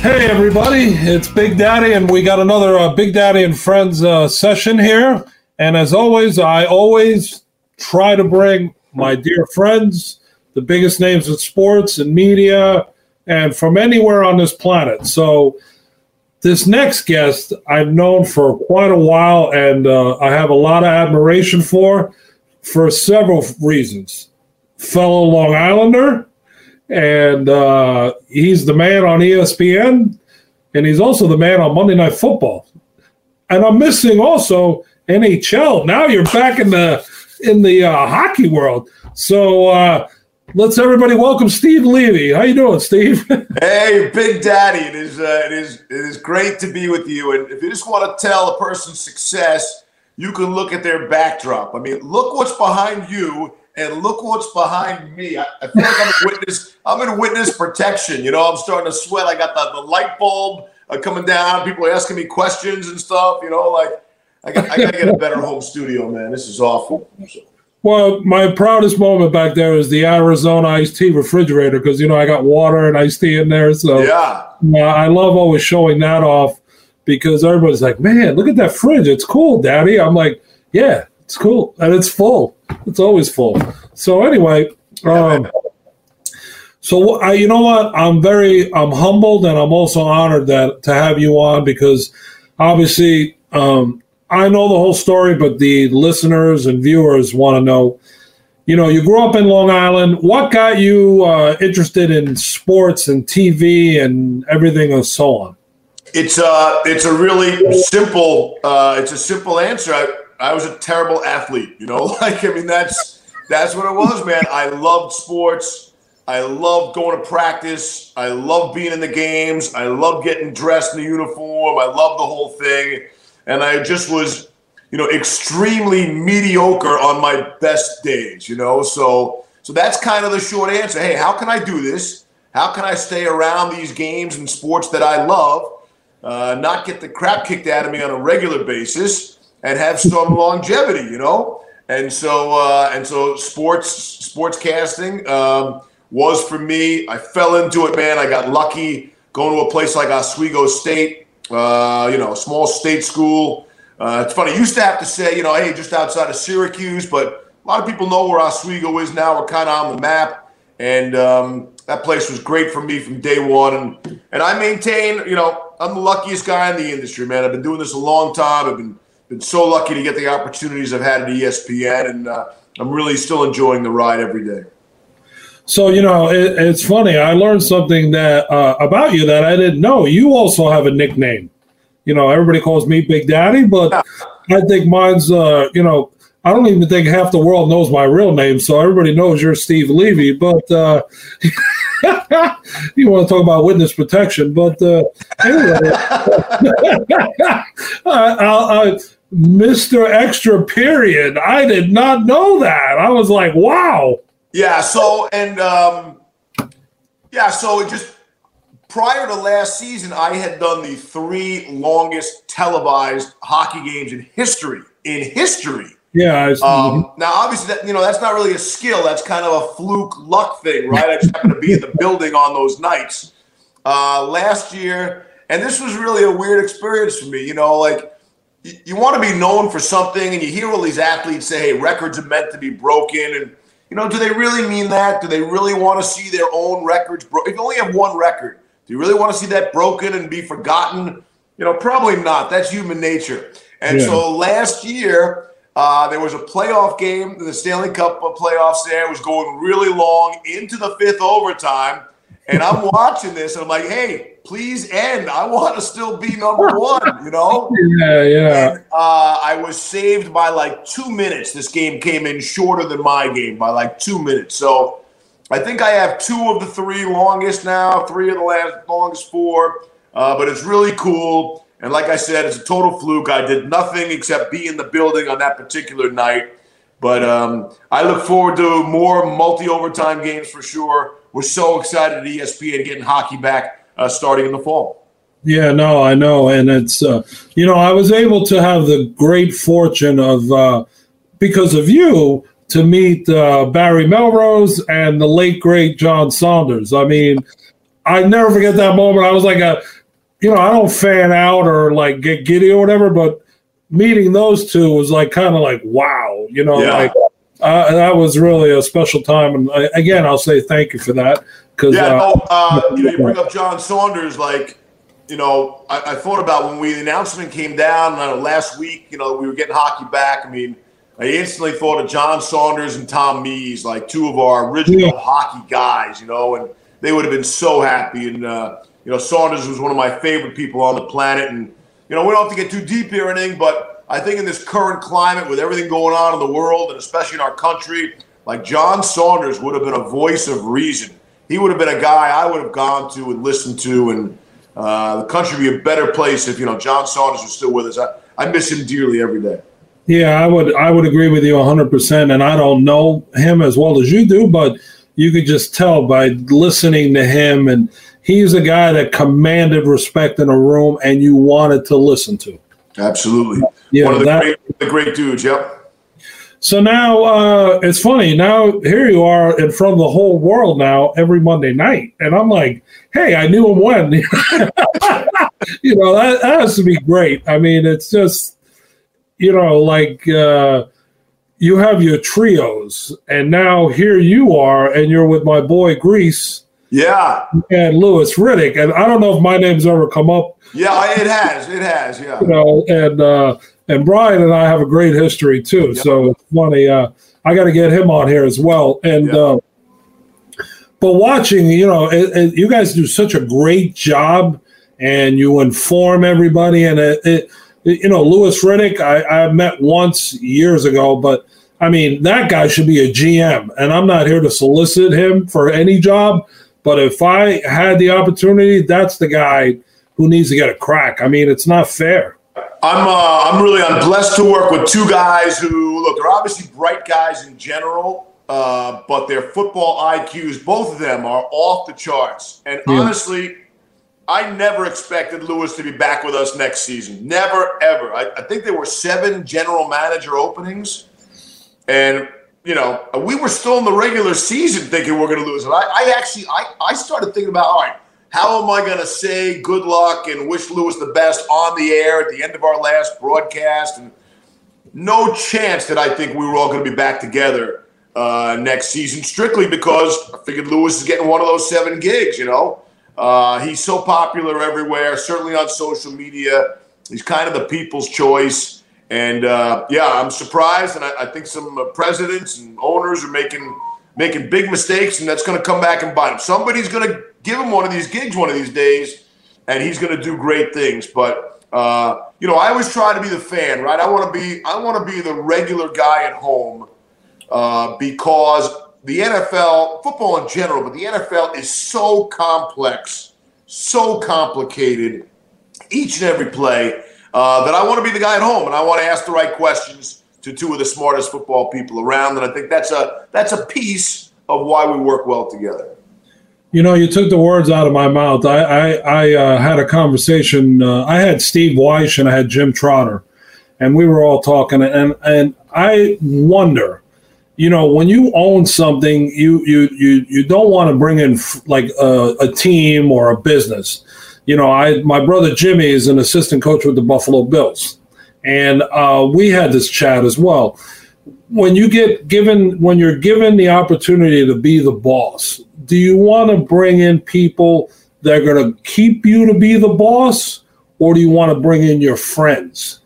Hey, everybody, it's Big Daddy, and we got another uh, Big Daddy and Friends uh, session here. And as always, I always try to bring my dear friends, the biggest names in sports and media, and from anywhere on this planet. So, this next guest I've known for quite a while, and uh, I have a lot of admiration for, for several reasons. Fellow Long Islander, and uh, he's the man on ESPN, and he's also the man on Monday Night Football. And I'm missing also NHL. Now you're back in the in the uh, hockey world. So uh, let's everybody welcome Steve Levy. How you doing, Steve? hey, Big Daddy. It is uh, it is it is great to be with you. And if you just want to tell a person's success, you can look at their backdrop. I mean, look what's behind you and look what's behind me. I, I feel like I'm in witness. I'm in witness protection. You know, I'm starting to sweat. I got the, the light bulb uh, coming down. People are asking me questions and stuff. You know, like I got, I got to get a better home studio, man. This is awful. Well, my proudest moment back there is the Arizona iced tea refrigerator because you know I got water and iced tea in there. So yeah, uh, I love always showing that off because everybody's like, "Man, look at that fridge! It's cool, Daddy." I'm like, "Yeah, it's cool, and it's full. It's always full." So anyway, um, so I, you know what? I'm very, I'm humbled, and I'm also honored that to have you on because obviously um, I know the whole story, but the listeners and viewers want to know. You know, you grew up in Long Island. What got you uh, interested in sports and TV and everything and so on? It's uh, it's a really simple, uh, it's a simple answer. I, I was a terrible athlete. You know, like I mean, that's that's what it was, man. I loved sports. I loved going to practice. I loved being in the games. I loved getting dressed in the uniform. I loved the whole thing and I just was, you know, extremely mediocre on my best days, you know. So so that's kind of the short answer. Hey, how can I do this? How can I stay around these games and sports that I love, uh, not get the crap kicked out of me on a regular basis, and have some longevity, you know? And so uh, and so sports sports casting um, was for me. I fell into it, man. I got lucky going to a place like Oswego State uh, you know, small state school. Uh, it's funny. used to have to say, you know, hey, just outside of Syracuse, but a lot of people know where Oswego is now. We're kind of on the map, and um, that place was great for me from day one. And and I maintain, you know, I'm the luckiest guy in the industry, man. I've been doing this a long time. I've been been so lucky to get the opportunities I've had at ESPN, and uh, I'm really still enjoying the ride every day. So you know, it, it's funny. I learned something that uh, about you that I didn't know. You also have a nickname. You know, everybody calls me Big Daddy, but I think mine's. Uh, you know, I don't even think half the world knows my real name, so everybody knows you're Steve Levy. But uh, you want to talk about witness protection? But uh, anyway, I, I, Mr. Extra Period. I did not know that. I was like, wow. Yeah. So and um, yeah. So it just prior to last season, I had done the three longest televised hockey games in history. In history. Yeah. Um, mm-hmm. now, obviously, that you know that's not really a skill. That's kind of a fluke luck thing, right? I just happened to be in the building on those nights uh, last year, and this was really a weird experience for me. You know, like you, want to be known for something, and you hear all these athletes say, "Hey, records are meant to be broken," and you know, do they really mean that? Do they really want to see their own records? Bro- if you only have one record, do you really want to see that broken and be forgotten? You know, probably not. That's human nature. And yeah. so last year, uh, there was a playoff game, the Stanley Cup playoffs there. It was going really long into the fifth overtime. And I'm watching this and I'm like, hey, please end. I want to still be number one, you know? Yeah, yeah. And, uh, I was saved by like two minutes. This game came in shorter than my game by like two minutes. So I think I have two of the three longest now, three of the last longest four. Uh, but it's really cool. And like I said, it's a total fluke. I did nothing except be in the building on that particular night. But um, I look forward to more multi overtime games for sure. We're so excited at ESPN getting hockey back uh, starting in the fall. Yeah, no, I know, and it's uh, you know I was able to have the great fortune of uh, because of you to meet uh, Barry Melrose and the late great John Saunders. I mean, I never forget that moment. I was like a, you know, I don't fan out or like get giddy or whatever, but meeting those two was like kind of like wow, you know, yeah. like uh, that was really a special time. And I, again, I'll say thank you for that because yeah, uh, no, uh, you know, you bring up John Saunders, like you know, I, I thought about when we the announcement came down uh, last week. You know, we were getting hockey back. I mean. I instantly thought of John Saunders and Tom Mees, like two of our original yeah. hockey guys, you know, and they would have been so happy. And, uh, you know, Saunders was one of my favorite people on the planet. And, you know, we don't have to get too deep here or anything, but I think in this current climate with everything going on in the world and especially in our country, like John Saunders would have been a voice of reason. He would have been a guy I would have gone to and listened to, and uh, the country would be a better place if, you know, John Saunders was still with us. I, I miss him dearly every day. Yeah, I would I would agree with you 100%. And I don't know him as well as you do, but you could just tell by listening to him. And he's a guy that commanded respect in a room and you wanted to listen to. Absolutely. Yeah, One of the, that, great, the great dudes. Yep. So now uh, it's funny. Now here you are in front of the whole world now every Monday night, and I'm like, "Hey, I knew him when." you know that, that has to be great. I mean, it's just you know, like uh, you have your trios, and now here you are, and you're with my boy Griese. Yeah. And Louis Riddick. And I don't know if my name's ever come up. Yeah, it has. It has. Yeah. You know, and uh, and Brian and I have a great history too. Yep. So it's funny. Uh, I got to get him on here as well. And yep. uh, but watching, you know, it, it, you guys do such a great job, and you inform everybody, and it, you know, Louis Riddick, I, I met once years ago, but I mean, that guy should be a GM. And I'm not here to solicit him for any job, but if I had the opportunity, that's the guy who needs to get a crack. I mean, it's not fair. I'm uh, I'm really I'm blessed to work with two guys who look they're obviously bright guys in general, uh, but their football IQs, both of them, are off the charts. And yeah. honestly, I never expected Louis to be back with us next season. Never, ever. I, I, think there were seven general manager openings. And, you know, we were still in the regular season thinking we're going to lose it. I, I actually, I, I started thinking about, all right, how am I going to say good luck and wish Louis the best on the air at the end of our last broadcast? And no chance that I think we were all going to be back together uh, next season, strictly because I figured Louis is getting one of those seven gigs, you know? Uh, he's so popular everywhere, certainly on social media. He's kind of the people's choice. And uh, yeah, I'm surprised, and I, I think some uh, presidents and owners are making making big mistakes, and that's going to come back and bite him. Somebody's going to give him one of these gigs one of these days, and he's going to do great things. But uh, you know, I always try to be the fan, right? I want to be I want to be the regular guy at home uh, because the NFL, football in general, but the NFL is so complex, so complicated, each and every play, uh, that I want to be the guy at home and I want to ask the right questions to two of the smartest football people around. And I think that's a that's a piece of why we work well together. You know, you took the words out of my mouth. I I, I uh, had a conversation. Uh, I had Steve Wyche and I had Jim Trotter, and we were all talking. And and I wonder you know when you own something you you you you don't want to bring in like a, a, team or a business you know i my brother jimmy is an assistant coach with the buffalo bills. And uh, we had this chat as well. When you get given when you're given the opportunity to be the boss do you want to bring in people that are going to keep you to be the boss? Or do you want to bring in your friends?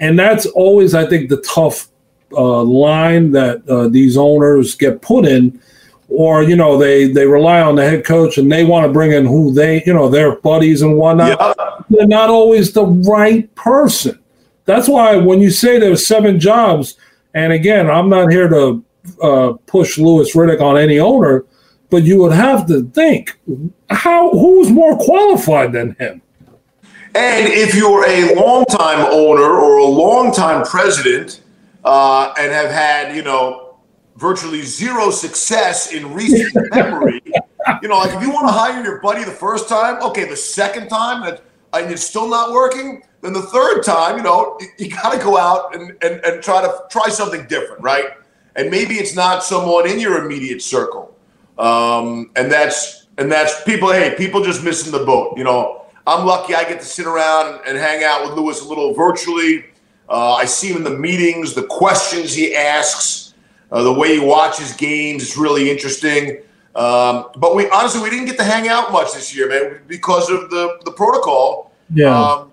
And that's always i think the tough uh, line that uh, these owners get put in, or you know they they rely on the head coach and they want to bring in who they you know their buddies and whatnot. Yeah. They're not always the right person. That's why when you say there's seven jobs, and again, I'm not here to uh, push Louis Riddick on any owner, but you would have to think how who's more qualified than him. And if you're a longtime owner or a longtime president, uh, and have had, you know, virtually zero success in recent memory. You know, like if you want to hire your buddy the first time, okay, the second time and, and it's still not working, then the third time, you know, you got to go out and, and, and try to try something different, right? And maybe it's not someone in your immediate circle. Um, and that's and that's people. Hey, people just missing the boat. You know, I'm lucky. I get to sit around and hang out with Louis a little virtually. Uh, I see him in the meetings, the questions he asks, uh, the way he watches games. is really interesting. Um, but we honestly we didn't get to hang out much this year, man, because of the the protocol. Yeah. Um,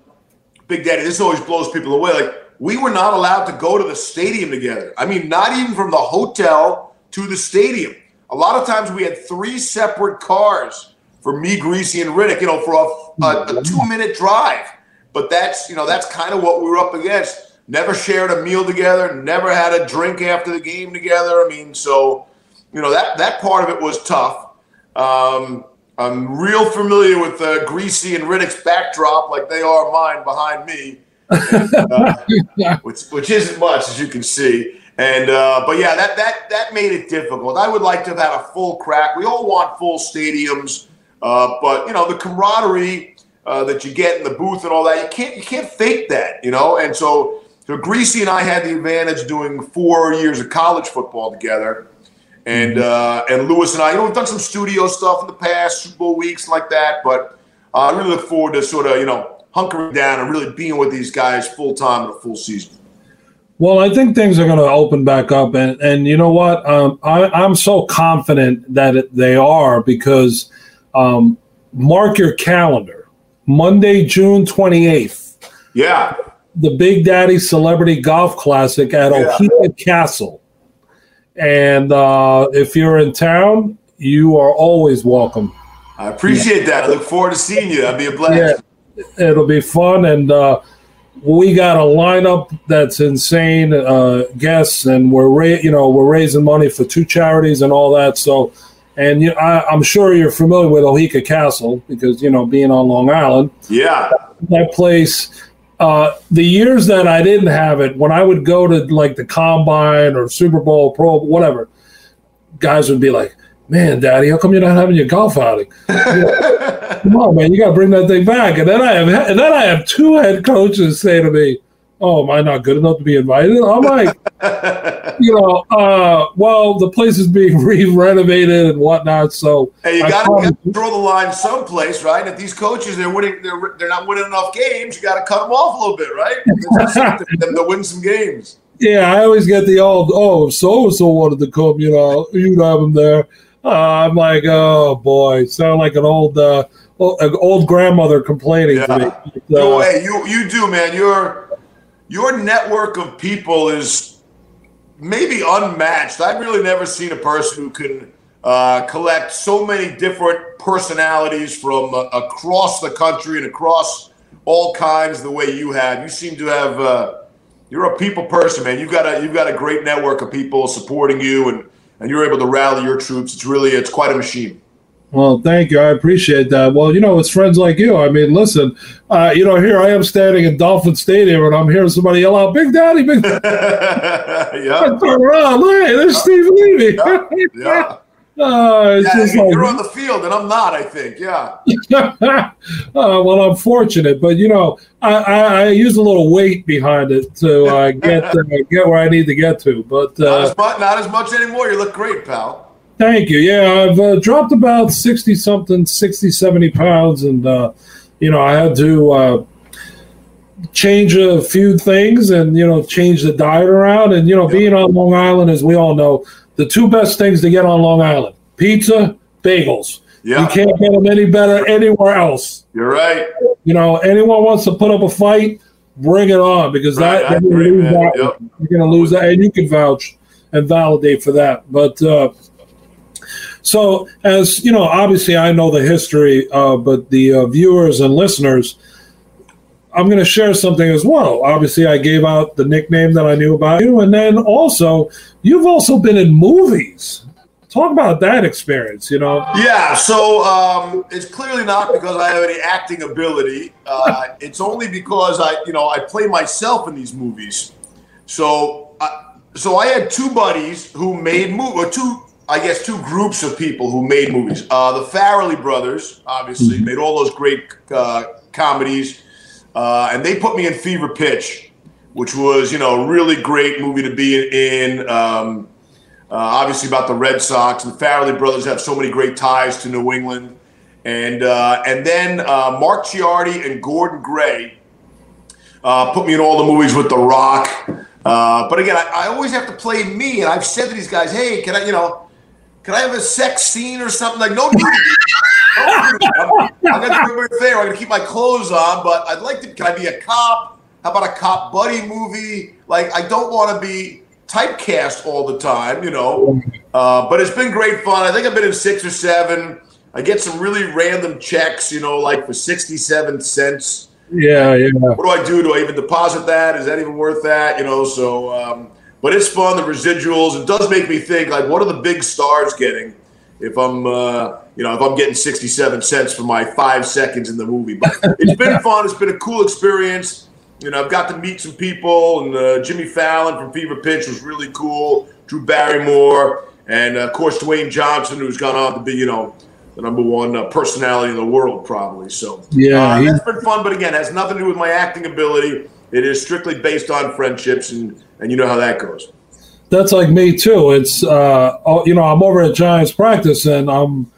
Big Daddy, this always blows people away. Like we were not allowed to go to the stadium together. I mean, not even from the hotel to the stadium. A lot of times we had three separate cars for me, Griese, and Riddick. You know, for a, a, a two-minute drive. But that's you know that's kind of what we were up against. Never shared a meal together. Never had a drink after the game together. I mean, so you know that that part of it was tough. Um, I'm real familiar with uh, Griese and Riddick's backdrop, like they are mine behind me, and, uh, which which isn't much as you can see. And uh, but yeah, that that that made it difficult. I would like to have had a full crack. We all want full stadiums, uh, but you know the camaraderie uh, that you get in the booth and all that, you can't you can't fake that, you know. And so so Griese and I had the advantage doing four years of college football together and uh, and Louis and I, you know, we've done some studio stuff in the past, Super Bowl weeks like that. But uh, I really look forward to sort of you know hunkering down and really being with these guys full time in a full season. Well, I think things are going to open back up, and and you know what? Um, I, I'm so confident that it, they are because um, mark your calendar, Monday, June 28th. Yeah, the Big Daddy Celebrity Golf Classic at yeah. Oheka Castle. And uh, if you're in town, you are always welcome. I appreciate yeah. that. I look forward to seeing you. That'd be a blast. Yeah, it'll be fun. And uh, we got a lineup that's insane, uh, guests, and we're ra- you know we're raising money for two charities and all that. So, and you, I, am sure you're familiar with Oheka Castle because you know being on Long Island. Yeah, that place uh, the years that I didn't have it, when I would go to like the combine or Super Bowl, Pro, whatever, guys would be like, "Man, Daddy, how come you're not having your golf outing? Come on, man, you got to bring that thing back." And then I have, and then I have two head coaches say to me, oh, am I not good enough to be invited? I'm like, you know, uh, well, the place is being re-renovated and whatnot. So hey, you got to draw the line someplace, right? If these coaches they're winning, they're they're not winning enough games, you got to cut them off a little bit, right? them to win some games. Yeah, I always get the old, oh, so and so wanted to come, you know, you'd have them there. Uh, I'm like, oh boy, sound like an old, uh, old, old grandmother complaining yeah. to me. Uh, no way, you you do, man. You're your network of people is maybe unmatched. I've really never seen a person who can uh, collect so many different personalities from uh, across the country and across all kinds the way you have. You seem to have. Uh, you're a people person, man. You've got a you've got a great network of people supporting you, and and you're able to rally your troops. It's really it's quite a machine. Well, thank you. I appreciate that. Well, you know, it's friends like you. I mean, listen, uh, you know, here I am standing in Dolphin Stadium and I'm hearing somebody yell out, Big Daddy, Big Daddy. yeah. I turn around, hey, there's Steve Levy. yeah. yeah. Uh, yeah, like, you're on the field, and I'm not. I think, yeah. uh, well, I'm fortunate, but you know, I, I, I, use a little weight behind it to uh, get uh, get where I need to get to. But not uh, as, much, not as much anymore. You look great, pal. Thank you. Yeah, I've uh, dropped about 60 something, 60, 70 pounds. And, uh, you know, I had to uh, change a few things and, you know, change the diet around. And, you know, being on Long Island, as we all know, the two best things to get on Long Island pizza, bagels. Yeah. You can't get them any better anywhere else. You're right. You know, anyone wants to put up a fight, bring it on because right, that, you're going to lose that. Yep. You're going to lose that. And you can vouch and validate for that. But, uh, so, as you know, obviously I know the history, uh, but the uh, viewers and listeners, I'm going to share something as well. Obviously, I gave out the nickname that I knew about you, and then also you've also been in movies. Talk about that experience, you know. Yeah, so um, it's clearly not because I have any acting ability. Uh, it's only because I, you know, I play myself in these movies. So, uh, so I had two buddies who made movie, or two I guess, two groups of people who made movies. Uh, the Farrelly brothers, obviously, mm-hmm. made all those great uh, comedies, uh, and they put me in Fever Pitch, which was, you know, a really great movie to be in. Um, uh, obviously about the Red Sox. And the Farrelly brothers have so many great ties to New England. And uh, and then uh, Mark Ciardi and Gordon Gray uh, put me in all the movies with The Rock. Uh, but again, I, I, always have to play me, and I've said to these guys, "Hey, can I, you know, can I have a sex scene or something?" Like, no, nudity. I'm, I'm gonna be very fair. I'm gonna keep my clothes on, but I'd like to. Can I be a cop? How about a cop buddy movie? Like, I don't want to be typecast all the time, you know. Uh, but it's been great fun. I think I've been in six or seven. I get some really random checks, you know, like for sixty-seven cents. Yeah, yeah. What do I do? Do I even deposit that? Is that even worth that? You know, so. Um, but it's fun. The residuals. It does make me think, like, what are the big stars getting? If I'm, uh, you know, if I'm getting sixty-seven cents for my five seconds in the movie, but it's been fun. It's been a cool experience. You know, I've got to meet some people, and uh, Jimmy Fallon from Fever Pitch was really cool. Drew Barrymore, and uh, of course Dwayne Johnson, who's gone on to be, you know, the number one uh, personality in the world, probably. So yeah, uh, that's been fun. But again, has nothing to do with my acting ability. It is strictly based on friendships, and and you know how that goes. That's like me too. It's uh, oh, you know, I'm over at Giants practice, and I'm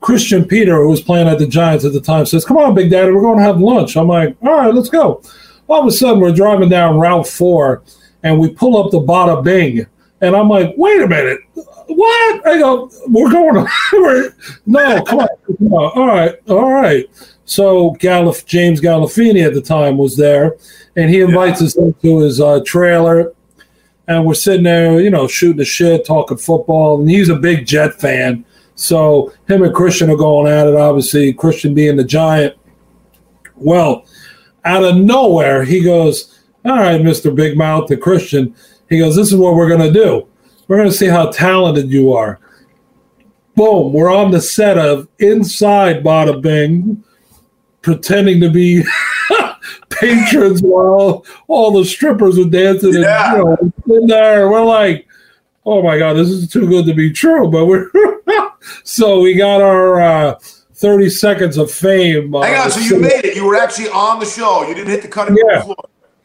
Christian Peter, who was playing at the Giants at the time, says, "Come on, Big Daddy, we're going to have lunch." I'm like, "All right, let's go." All of a sudden, we're driving down Route Four, and we pull up the Bada Bing, and I'm like, "Wait a minute, what? I go, we're going to, no, come on. All right, all right. So James Gandolfini at the time was there, and he invites yeah. us into his uh, trailer, and we're sitting there, you know, shooting the shit, talking football, and he's a big Jet fan. So him and Christian are going at it. Obviously, Christian being the giant. Well, out of nowhere, he goes, "All right, Mister Big Mouth to Christian." He goes, "This is what we're gonna do." We're going to see how talented you are. Boom, we're on the set of Inside Bada Bing, pretending to be patrons while all the strippers were dancing yeah. and you know, in there. We're like, oh my God, this is too good to be true. But we're so we got our uh, 30 seconds of fame. Uh, Hang on, so you made it. You were actually on the show. You didn't hit the cutting yeah. floor.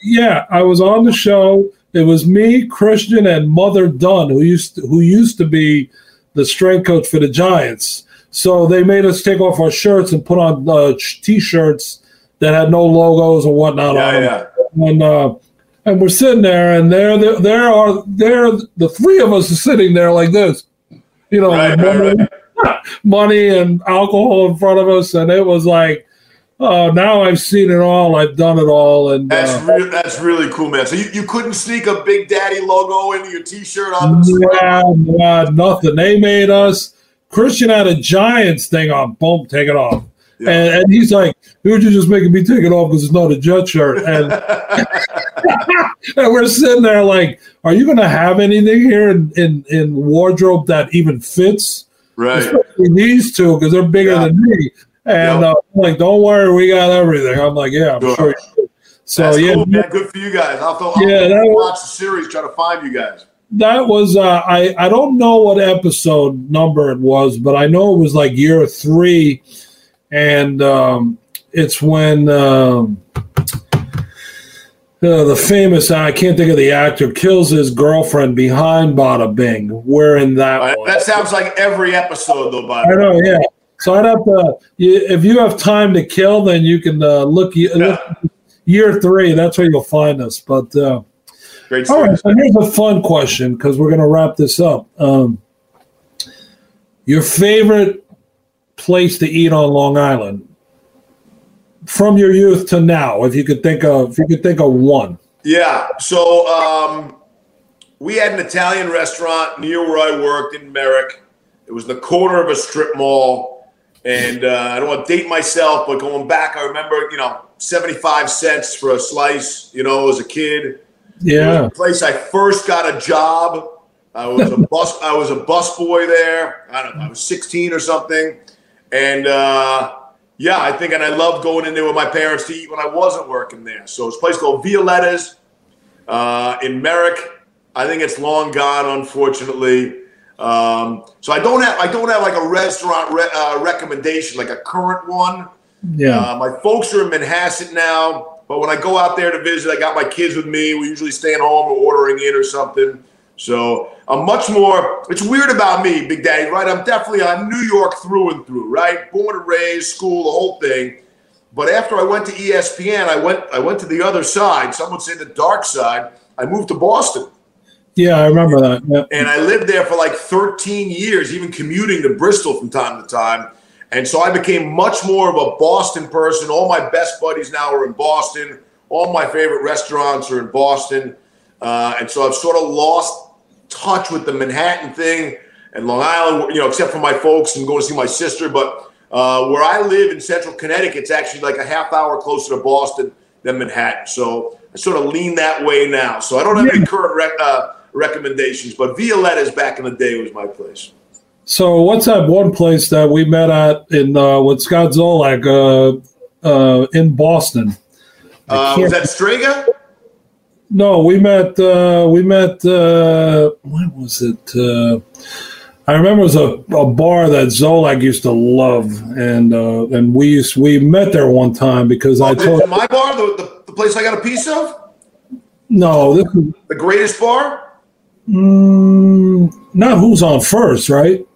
Yeah, I was on the show. It was me, Christian, and Mother Dunn, who used to, who used to be the strength coach for the Giants. So they made us take off our shirts and put on uh, t-shirts that had no logos or whatnot yeah, on yeah. them. And uh, and we're sitting there, and there there are there the three of us are sitting there like this, you know, right, money, right, right. money and alcohol in front of us, and it was like oh, now I've seen it all. I've done it all, and that's uh, re- that's really cool, man. So you, you couldn't sneak a Big Daddy logo into your T-shirt on the yeah, yeah, nothing. They made us. Christian had a Giants thing on. Boom, take it off. Yeah. And, and, he's like, "Who'd you just making me take it off because it's not a Jet shirt?" And, and we're sitting there like, "Are you going to have anything here in, in, in wardrobe that even fits?" Right. Especially these two because they're bigger yeah. than me. And yep. uh, I'm like, don't worry, we got everything. I'm like, yeah, I'm sure. sure so That's yeah, cool, man. good for you guys. I'll, I'll yeah, that watch was, the series, try to find you guys. That was uh, I I don't know what episode number it was, but I know it was like year three, and um, it's when. Um, uh, the famous, I can't think of the actor, kills his girlfriend behind Bada Bing. We're in that uh, That sounds like every episode, though, Bada I know, yeah. So I'd have to, if you have time to kill, then you can uh, look, yeah. year three. That's where you'll find us. But uh, Great all right, so here's a fun question because we're going to wrap this up. Um, your favorite place to eat on Long Island from your youth to now, if you could think of, if you could think of one. Yeah. So um, we had an Italian restaurant near where I worked in Merrick. It was the corner of a strip mall and uh, I don't want to date myself, but going back, I remember, you know, 75 cents for a slice, you know, as a kid. Yeah. place I first got a job. I was a bus I was a bus boy there. I don't know, I was 16 or something. And uh, yeah, I think and I loved going in there with my parents to eat when I wasn't working there. So it's a place called Violetta's uh, in Merrick. I think it's long gone, unfortunately. Um, so I don't have I don't have like a restaurant re- uh, recommendation, like a current one. Yeah. Uh, my folks are in Manhasset now, but when I go out there to visit, I got my kids with me. We usually stay at home or ordering in or something. So I'm much more. It's weird about me, Big Daddy, right? I'm definitely I'm New York through and through, right? Born and raised, school, the whole thing. But after I went to ESPN, I went I went to the other side. Some would say the dark side. I moved to Boston. Yeah, I remember that. Yeah. And I lived there for like 13 years, even commuting to Bristol from time to time. And so I became much more of a Boston person. All my best buddies now are in Boston. All my favorite restaurants are in Boston. Uh, and so I've sort of lost touch with the Manhattan thing and Long Island, you know, except for my folks and going to see my sister. But uh, where I live in central Connecticut, it's actually like a half hour closer to Boston than Manhattan. So I sort of lean that way now. So I don't have any current rec- uh, recommendations, but Violetta's back in the day was my place. So what's that one place that we met at in uh, with Scott Zolak uh, uh, in Boston? Uh, was that Strega? No, we met. Uh, we met. Uh, when was it? Uh, I remember it was a, a bar that Zolak used to love, and uh, and we used, we met there one time because Oh, I told my bar, the, the, the place I got a piece of, no, this is the greatest bar. mm, not who's on first, right?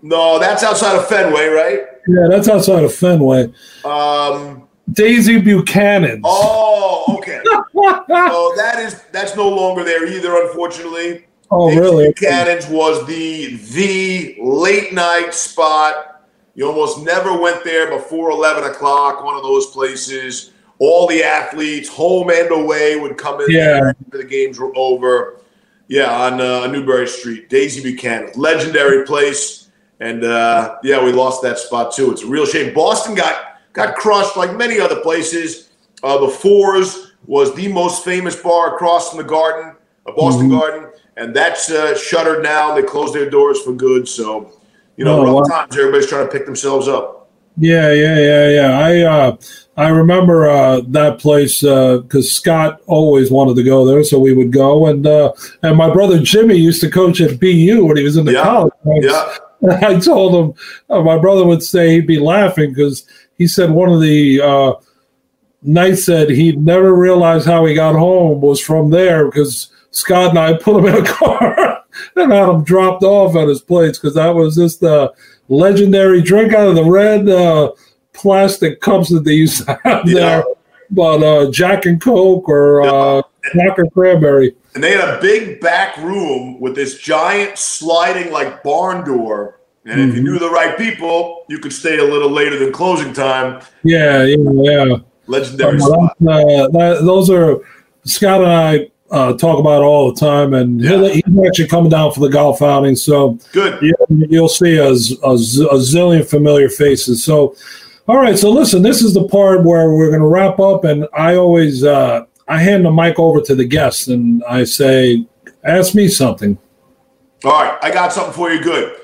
No, that's outside of Fenway, right? Yeah, that's outside of Fenway. Um, Daisy Buchanan. oh, okay. oh, that is that's no longer there either, unfortunately. Oh, Daisy really? Buchanan's was the the late night spot. You almost never went there before eleven o'clock. One of those places. All the athletes, home and away, would come in Yeah. there after the games were over. Yeah, on uh, Newbury Street, Daisy Buchanan, legendary place, and uh, yeah, we lost that spot too. It's a real shame. Boston got got crushed like many other places. Uh, the Fours was the most famous bar across from the Garden, uh, Boston Mhm. Garden, and that's uh, shuttered now. They closed their doors for good. So, you know, Oh, rough wow. times. Everybody's trying to pick themselves up. Yeah, yeah, yeah, yeah. I uh, I remember uh, that place because Scott always wanted to go there, so we would go. And uh, and my brother Jimmy used to coach at BU when he was in the Yeah, college. ranks. Yeah, I told him uh, my brother would say he'd be laughing because he said one of the uh, nights that he'd never realized how he got home was from there because Scott and I put him in a car and had him dropped off at his place because that was just the legendary drink out of the red uh, plastic cups that they used to have Yeah. there. But uh, Jack and Coke or uh, Jack and Cranberry. and they had a big back room with this giant sliding like barn door. And if you knew the right people, you could stay a little later than closing time. Yeah, yeah, yeah. Legendary spot. uh, that, those are Scott and I uh, talk about all the time, and Yeah. he's actually coming down for the golf outing, so Good. you, you'll see a zillion familiar faces. So, all right, so listen, this is the part where we're going to wrap up, and I always uh, I hand the mic over to the guests, and I say, ask me something. All right, I got something for you. Good.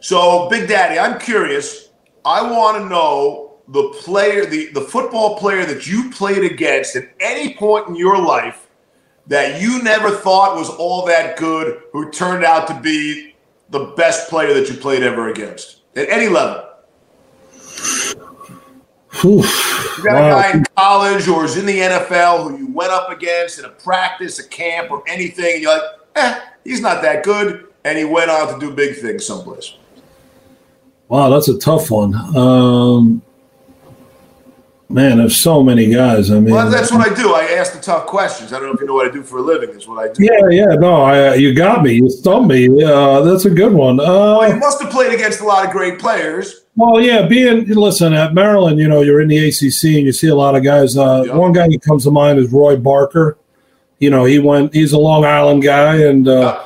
So, Big Daddy, I'm curious. I want to know the player, the, the football player that you played against at any point in your life that you never thought was all that good, who turned out to be the best player that you played ever against at any level. Whew. You got Wow. a guy in college or is in the NFL who you went up against in a practice, a camp, or anything, and you're like, eh, he's not that good. And he went on to do big things someplace. Wow, that's a tough one. Um, man, there's so many guys. I mean, Well, that's what I do. I ask the tough questions. I don't know if you know what I do for a living. Is what I do. Yeah, yeah, no, I, you got me. You stumped me. Uh, that's a good one. Well, you Uh, must have played against a lot of great players. well, yeah, being listen at Maryland, you know, you're in the ACC and you see a lot of guys. Uh, Yeah. One guy that comes to mind is Roy Barker. You know, he went. He's a Long Island guy, and uh, Uh,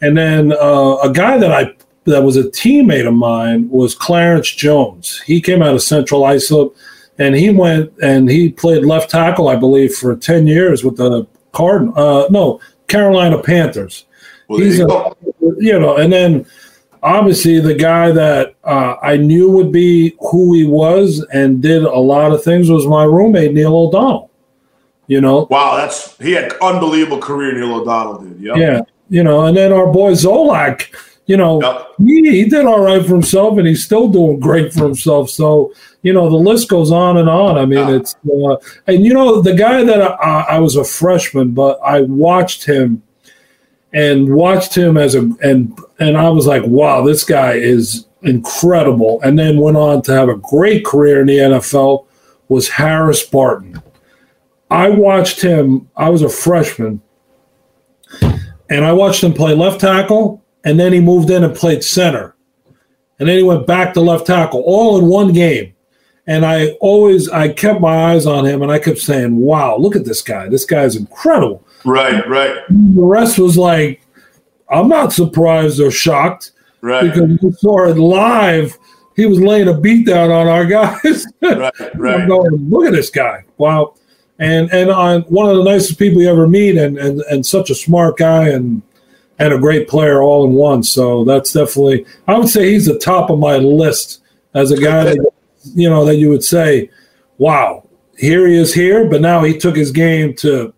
and then uh, a guy that I that was a teammate of mine was Clarence Jones. He came out of Central Islip, and he went and he played left tackle, I believe, for ten years with the Cardin. Uh, no, Carolina Panthers. well, He's you a- You know, and then obviously the guy that uh, I knew would be who he was and did a lot of things was my roommate Neil O'Donnell. You know, Wow, that's he had unbelievable career. Neil O'Donnell did. Yep. yeah, you know, and then our boy Zolak, you know, Yep. he, he did all right for himself, and he's still doing great for himself. So you know, the list goes on and on. I mean, Yeah. it's uh, and you know, the guy that I, I was a freshman, but I watched him, and watched him as a and and I was like, wow, this guy is incredible. And then went on to have a great career in the NFL. Was Harris Barton. I watched him. I was a freshman, and I watched him play left tackle, and then he moved in and played center, and then he went back to left tackle, all in one game. And I always I kept my eyes on him, and I kept saying, "Wow, look at this guy! This guy is incredible." Right, right. The rest was like, I'm not surprised or shocked Right. because we saw it live. He was laying a beat down on our guys. Right, I'm right. going, look at this guy. Wow. And and on one of the nicest people you ever meet and, and and such a smart guy and and a great player all in one. So that's definitely I would say he's the top of my list as a guy that you know that you would say, Wow, here he is here, but now he took his game to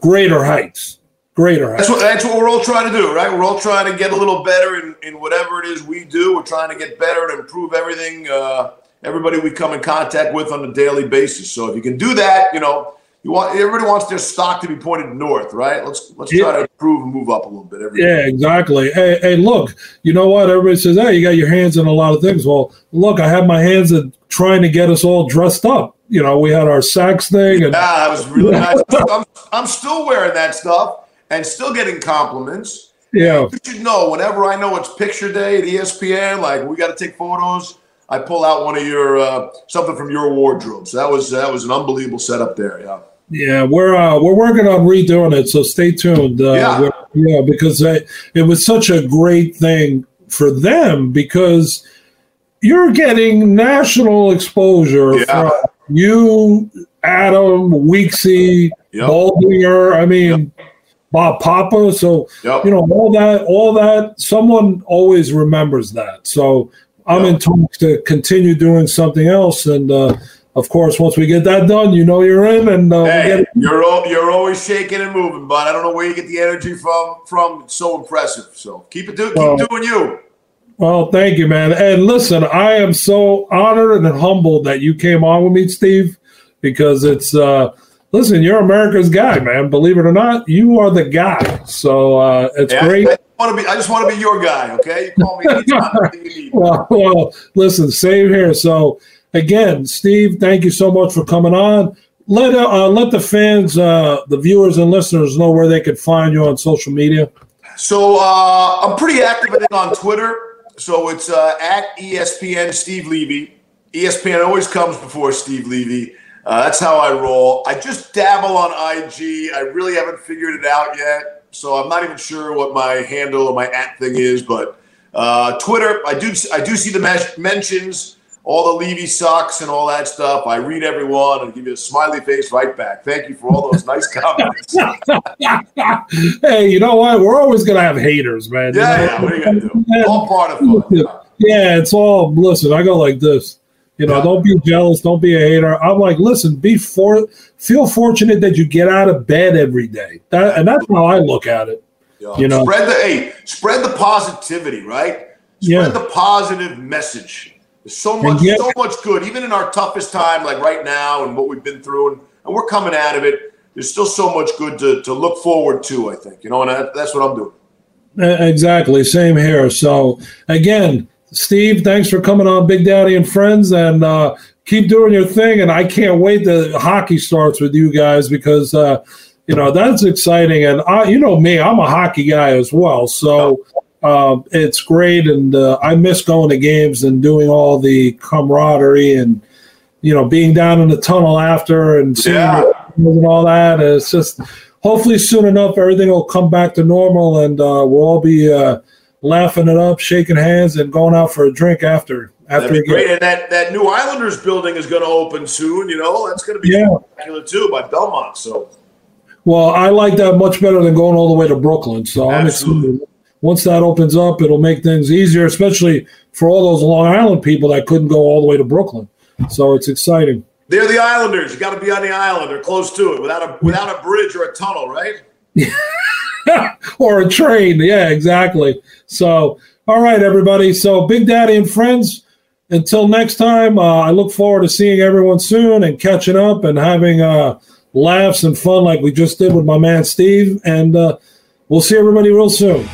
greater heights. Greater heights. That's what that's what we're all trying to do, right? We're all trying to get a little better in, in whatever it is we do. We're trying to get better and improve everything. Uh, everybody we come in contact with on a daily basis. So if you can do that, you know, you want everybody wants their stock to be pointed north, right? Let's let's try to improve and move up a little bit. Every Yeah, exactly. Hey, hey, look, you know what? Everybody says, hey, you got your hands in a lot of things. Well, look, I have my hands in trying to get us all dressed up. You know, we had our Saks thing, and Yeah, that was really nice. I'm, I'm still wearing that stuff and still getting compliments. yeah, You should know whenever I know it's picture day at ESPN, like we got to take photos. I pull out one of your uh, something from your wardrobe. So that was that was an unbelievable setup there. Yeah. Yeah, we're uh, we're working on redoing it, so stay tuned. Uh, Yeah. yeah, because they, it was such a great thing for them because you're getting national exposure Yeah. from you, Adam, Weeksy, Yep. Baldinger. I mean, Bob Papa. So Yep. you know all that all that someone always remembers that so i'm Yeah. in talks to continue doing something else and uh, of course once we get that done you know you're in and uh, Hey, you're al- you're always shaking and moving, bud. I don't know where you get the energy from. From it's so impressive. So keep it do keep Well- doing you. well thank you man and listen i am so honored and humbled that you came on with me steve because it's uh listen you're america's guy man believe it or not you are the guy so uh it's Yeah, great I, want to be. I just want to be your guy. Okay, you call me anytime anything you need. well, well, listen, same here. So again, Steve, thank you so much for coming on. Let uh, let the fans, uh, the viewers and listeners know where they could find you on social media. So uh, I'm pretty active on Twitter. So it's uh, at ESPN Steve Levy. ESPN always comes before Steve Levy. Uh, that's how I roll. I just dabble on IG. I really haven't figured it out yet. So I'm not even sure what my handle or my at thing is. But uh, Twitter, I do I do see the mentions, all the Levy sucks and all that stuff. I read everyone and give you a smiley face right back. Thank you for all those nice comments. hey, you know what? We're always gonna have haters, man. you Yeah, know? yeah. What are you gonna do? All part of fun. Yeah, it's all. Listen, I go like this. You know, Yeah. don't be jealous. Don't be a hater. I'm like, listen, be for feel fortunate that you get out of bed every day. That, and that's how I look at it. Yeah. You know. spread the hey, spread the positivity, right? Spread Yeah. the positive message. There's so much, so much good, even in our toughest time, like right now, and what we've been through, and, and we're coming out of it. There's still so much good to, to look forward to. I think you know, and that, that's what I'm doing. Exactly. Same here. So again, Steve, thanks for coming on Big Daddy and Friends and uh, keep doing your thing. And I can't wait that hockey starts with you guys because, uh, you know, that's exciting. And I, you know me, I'm a hockey guy as well. So um, it's great. And uh, I miss going to games and doing all the camaraderie and, you know, being down in the tunnel after and seeing Yeah. and all that. It's just hopefully soon enough everything will come back to normal and uh, we'll all be uh, laughing it up, shaking hands, and going out for a drink after after That'd be great. And that, that new Islanders building is going to open soon. You know, that's going to be Yeah. spectacular too by Belmont. So Well, I like that much better than going all the way to Brooklyn. So I'm Absolutely. excited. Once that opens up, it'll make things easier, especially for all those Long Island people that couldn't go all the way to Brooklyn. So it's exciting. they're the Islanders. You got to be on the island or close to it without a without a bridge or a tunnel, right? or a train. Yeah, exactly. So, all right, everybody. So, Big Daddy and friends, until next time, uh, I look forward to seeing everyone soon and catching up and having uh, laughs and fun like we just did with my man Steve. And uh, We'll see everybody real soon.